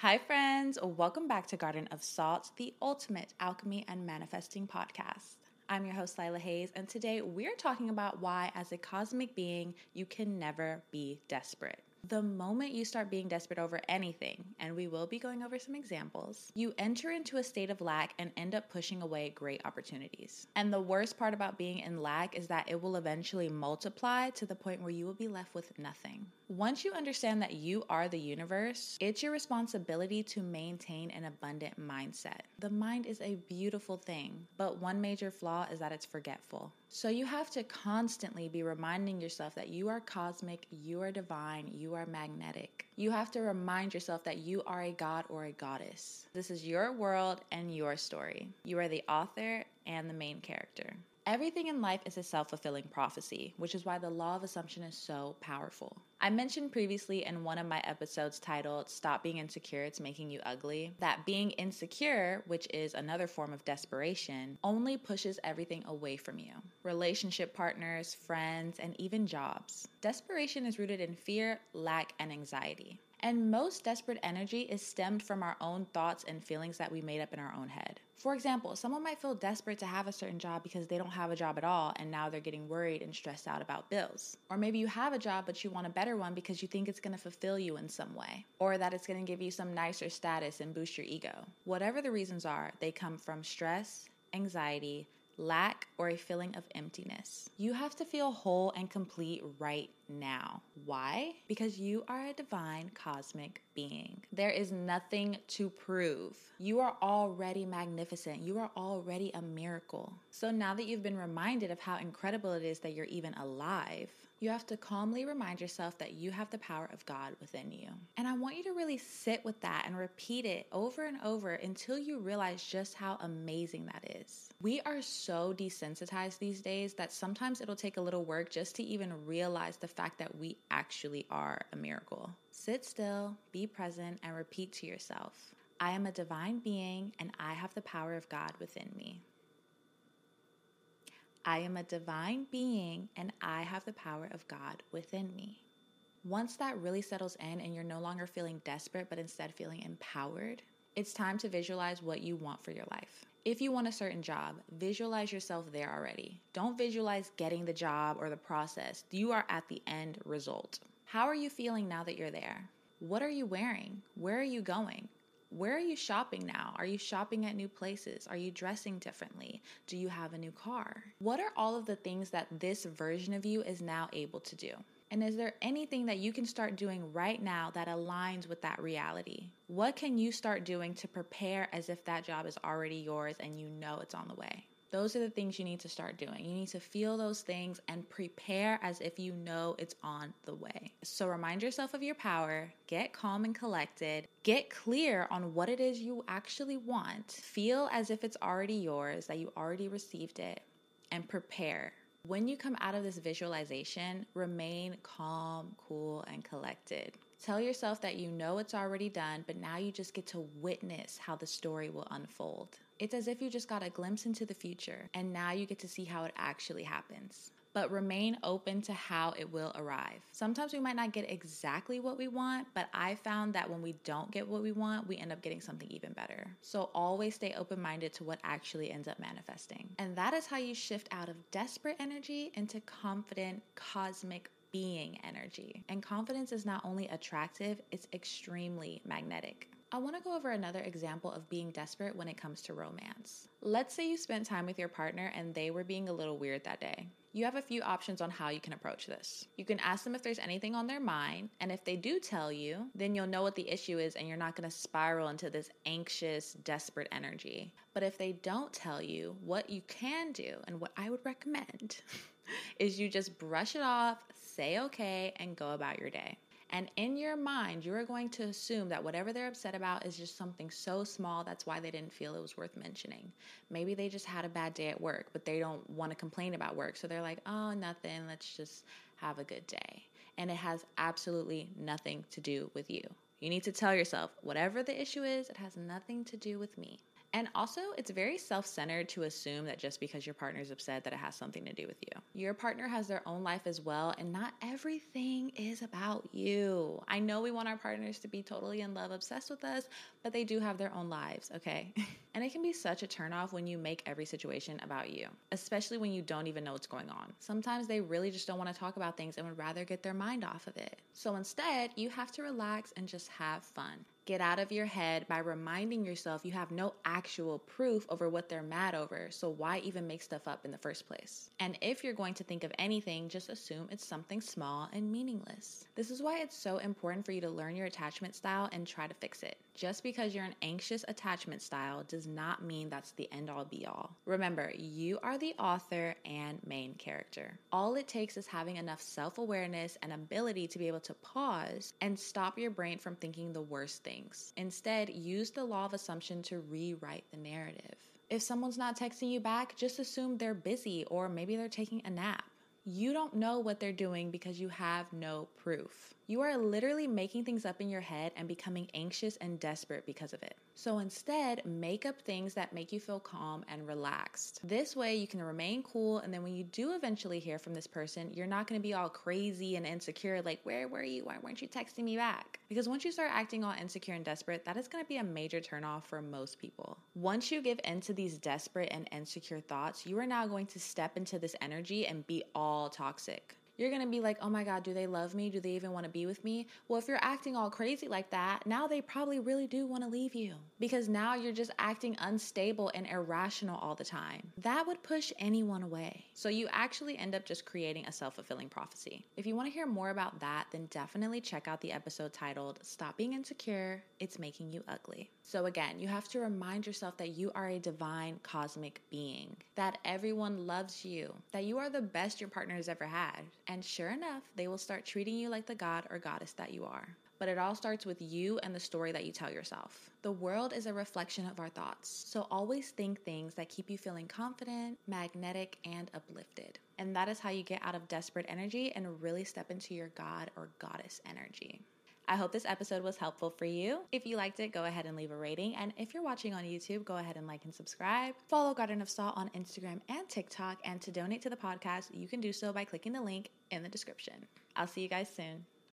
Hi, friends. Welcome back to Garden of Salt, the ultimate alchemy and manifesting podcast. I'm your host, Lila Hayes, and today we're talking about why, as a cosmic being, you can never be desperate. The moment you start being desperate over anything, and we will be going over some examples, you enter into a state of lack and end up pushing away great opportunities. And the worst part about being in lack is that it will eventually multiply to the point where you will be left with nothing. Once you understand that you are the universe, it's your responsibility to maintain an abundant mindset. The mind is a beautiful thing, but one major flaw is that it's forgetful. So you have to constantly be reminding yourself that you are cosmic, you are divine, you are magnetic. You have to remind yourself that you are a god or a goddess. This is your world and your story. You are the author and the main character. Everything in life is a self fulfilling prophecy, which is why the law of assumption is so powerful. I mentioned previously in one of my episodes titled Stop Being Insecure, It's Making You Ugly, that being insecure, which is another form of desperation, only pushes everything away from you relationship partners, friends, and even jobs. Desperation is rooted in fear, lack, and anxiety. And most desperate energy is stemmed from our own thoughts and feelings that we made up in our own head. For example, someone might feel desperate to have a certain job because they don't have a job at all and now they're getting worried and stressed out about bills. Or maybe you have a job but you want a better one because you think it's going to fulfill you in some way, or that it's going to give you some nicer status and boost your ego. Whatever the reasons are, they come from stress, anxiety, lack, or a feeling of emptiness. You have to feel whole and complete right now. Why? Because you are a divine cosmic being. There is nothing to prove. You are already magnificent. You are already a miracle. So now that you've been reminded of how incredible it is that you're even alive, you have to calmly remind yourself that you have the power of God within you. And I want you to really sit with that and repeat it over and over until you realize just how amazing that is. We are so desensitized these days that sometimes it'll take a little work just to even realize the fact that we actually are a miracle. Sit still, be present, and repeat to yourself I am a divine being and I have the power of God within me. I am a divine being and I have the power of God within me. Once that really settles in and you're no longer feeling desperate, but instead feeling empowered, it's time to visualize what you want for your life. If you want a certain job, visualize yourself there already. Don't visualize getting the job or the process. You are at the end result. How are you feeling now that you're there? What are you wearing? Where are you going? Where are you shopping now? Are you shopping at new places? Are you dressing differently? Do you have a new car? What are all of the things that this version of you is now able to do? And is there anything that you can start doing right now that aligns with that reality? What can you start doing to prepare as if that job is already yours and you know it's on the way? Those are the things you need to start doing. You need to feel those things and prepare as if you know it's on the way. So remind yourself of your power, get calm and collected, get clear on what it is you actually want, feel as if it's already yours, that you already received it, and prepare. When you come out of this visualization, remain calm, cool, and collected. Tell yourself that you know it's already done, but now you just get to witness how the story will unfold. It's as if you just got a glimpse into the future, and now you get to see how it actually happens. But remain open to how it will arrive. Sometimes we might not get exactly what we want, but I found that when we don't get what we want, we end up getting something even better. So always stay open minded to what actually ends up manifesting. And that is how you shift out of desperate energy into confident, cosmic, being energy. And confidence is not only attractive, it's extremely magnetic. I want to go over another example of being desperate when it comes to romance. Let's say you spent time with your partner and they were being a little weird that day. You have a few options on how you can approach this. You can ask them if there's anything on their mind, and if they do tell you, then you'll know what the issue is and you're not to spiral into this anxious, desperate energy. But if they don't tell you, what you can do and what I would recommend is you just brush it off, say okay, and go about your day. And in your mind, you are going to assume that whatever they're upset about is just something so small that's why they didn't feel it was worth mentioning. Maybe they just had a bad day at work, but they don't want to complain about work. So they're like, oh, nothing, let's just have a good day. And it has absolutely nothing to do with you. You need to tell yourself, whatever the issue is, it has nothing to do with me. And also, it's very self centered to assume that just because your partner is upset, that it has something to do with you. Your partner has their own life as well, and not everything is about you. I know we want our partners to be totally in love, obsessed with us, but they do have their own lives, okay? and it can be such a turnoff when you make every situation about you, especially when you don't even know what's going on. Sometimes they really just don't want to talk about things and would rather get their mind off of it. So instead, you have to relax and just have fun. Get out of your head by reminding yourself you have no actual proof over what they're mad over, so why even make stuff up in the first place? And if you're going to think of anything, just assume it's something small and meaningless. This is why it's so important for you to learn your attachment style and try to fix it. Just because you're an anxious attachment style does not mean that's the end all be all. Remember, you are the author and main character. All it takes is having enough self awareness and ability to be able to pause and stop your brain from thinking the worst things. Instead, use the law of assumption to rewrite the narrative. If someone's not texting you back, just assume they're busy or maybe they're taking a nap. You don't know what they're doing because you have no proof. You are literally making things up in your head and becoming anxious and desperate because of it. So instead, make up things that make you feel calm and relaxed. This way, you can remain cool, and then when you do eventually hear from this person, you're not gonna be all crazy and insecure, like, where were you? Why weren't you texting me back? Because once you start acting all insecure and desperate, that is gonna be a major turnoff for most people. Once you give in to these desperate and insecure thoughts, you are now going to step into this energy and be all toxic you're gonna be like, oh my God, do they love me? Do they even wanna be with me? Well, if you're acting all crazy like that, now they probably really do wanna leave you because now you're just acting unstable and irrational all the time. That would push anyone away. So you actually end up just creating a self fulfilling prophecy. If you wanna hear more about that, then definitely check out the episode titled Stop Being Insecure, It's Making You Ugly. So again, you have to remind yourself that you are a divine cosmic being, that everyone loves you, that you are the best your partner has ever had and sure enough, they will start treating you like the god or goddess that you are. But it all starts with you and the story that you tell yourself. The world is a reflection of our thoughts, so always think things that keep you feeling confident, magnetic, and uplifted. And that is how you get out of desperate energy and really step into your god or goddess energy. I hope this episode was helpful for you. If you liked it, go ahead and leave a rating. And if you're watching on YouTube, go ahead and like and subscribe. Follow Garden of Salt on Instagram and TikTok. And to donate to the podcast, you can do so by clicking the link in the description. I'll see you guys soon.